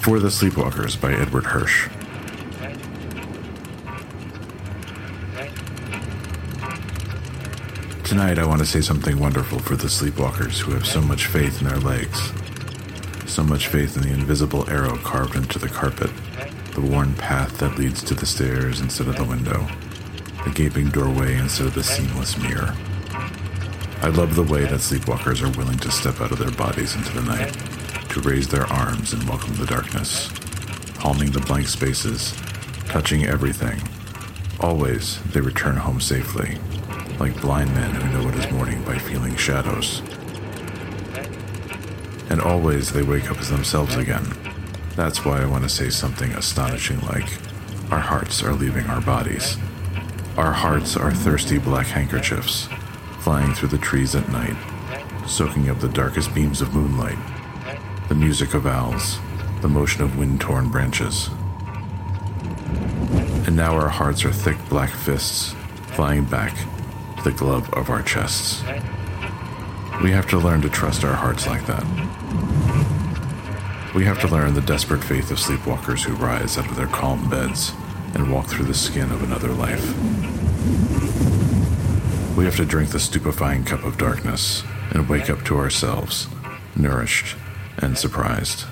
For the Sleepwalkers by Edward Hirsch. Tonight, I want to say something wonderful for the sleepwalkers who have so much faith in their legs, so much faith in the invisible arrow carved into the carpet, the worn path that leads to the stairs instead of the window, the gaping doorway instead of the seamless mirror. I love the way that sleepwalkers are willing to step out of their bodies into the night, raise their arms and welcome the darkness, palming the blank spaces, touching everything. Always, they return home safely, like blind men who know it is morning by feeling shadows. And always they wake up as themselves again. That's why I want to say something astonishing like, Our hearts are leaving our bodies. Our hearts are thirsty black handkerchiefs, flying through the trees at night, soaking up the darkest beams of moonlight, the music of owls, the motion of wind torn branches. And now our hearts are thick black fists, flying back to the glove of our chests. We have to learn to trust our hearts like that. We have to learn the desperate faith of sleepwalkers who rise out of their calm beds and walk through the skin of another life. We have to drink the stupefying cup of darkness and wake up to ourselves, nourished and surprised.